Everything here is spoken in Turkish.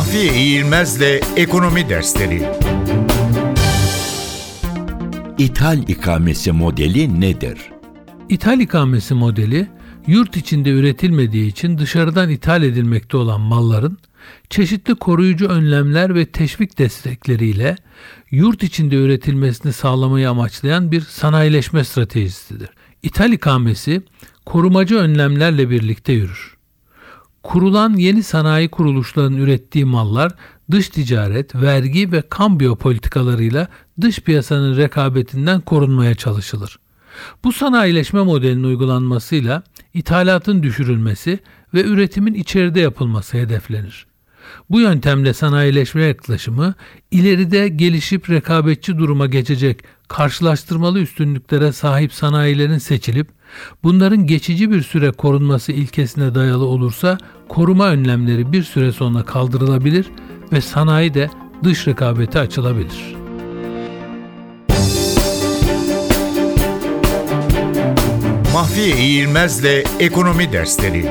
Mahfiye İğilmez'le Ekonomi Dersleri İthal ikamesi modeli nedir? İthal ikamesi modeli, yurt içinde üretilmediği için dışarıdan ithal edilmekte olan malların çeşitli koruyucu önlemler ve teşvik destekleriyle yurt içinde üretilmesini sağlamayı amaçlayan bir sanayileşme stratejisidir. İthal ikamesi korumacı önlemlerle birlikte yürür. Kurulan yeni sanayi kuruluşlarının ürettiği mallar dış ticaret, vergi ve kambiyo politikalarıyla dış piyasanın rekabetinden korunmaya çalışılır. Bu sanayileşme modelinin uygulanmasıyla ithalatın düşürülmesi ve üretimin içeride yapılması hedeflenir. Bu yöntemle sanayileşme yaklaşımı ileride gelişip rekabetçi duruma geçecek karşılaştırmalı üstünlüklere sahip sanayilerin seçilip bunların geçici bir süre korunması ilkesine dayalı olursa koruma önlemleri bir süre sonra kaldırılabilir ve sanayi de dış rekabete açılabilir. Mahfiye İğilmez'le Ekonomi Dersleri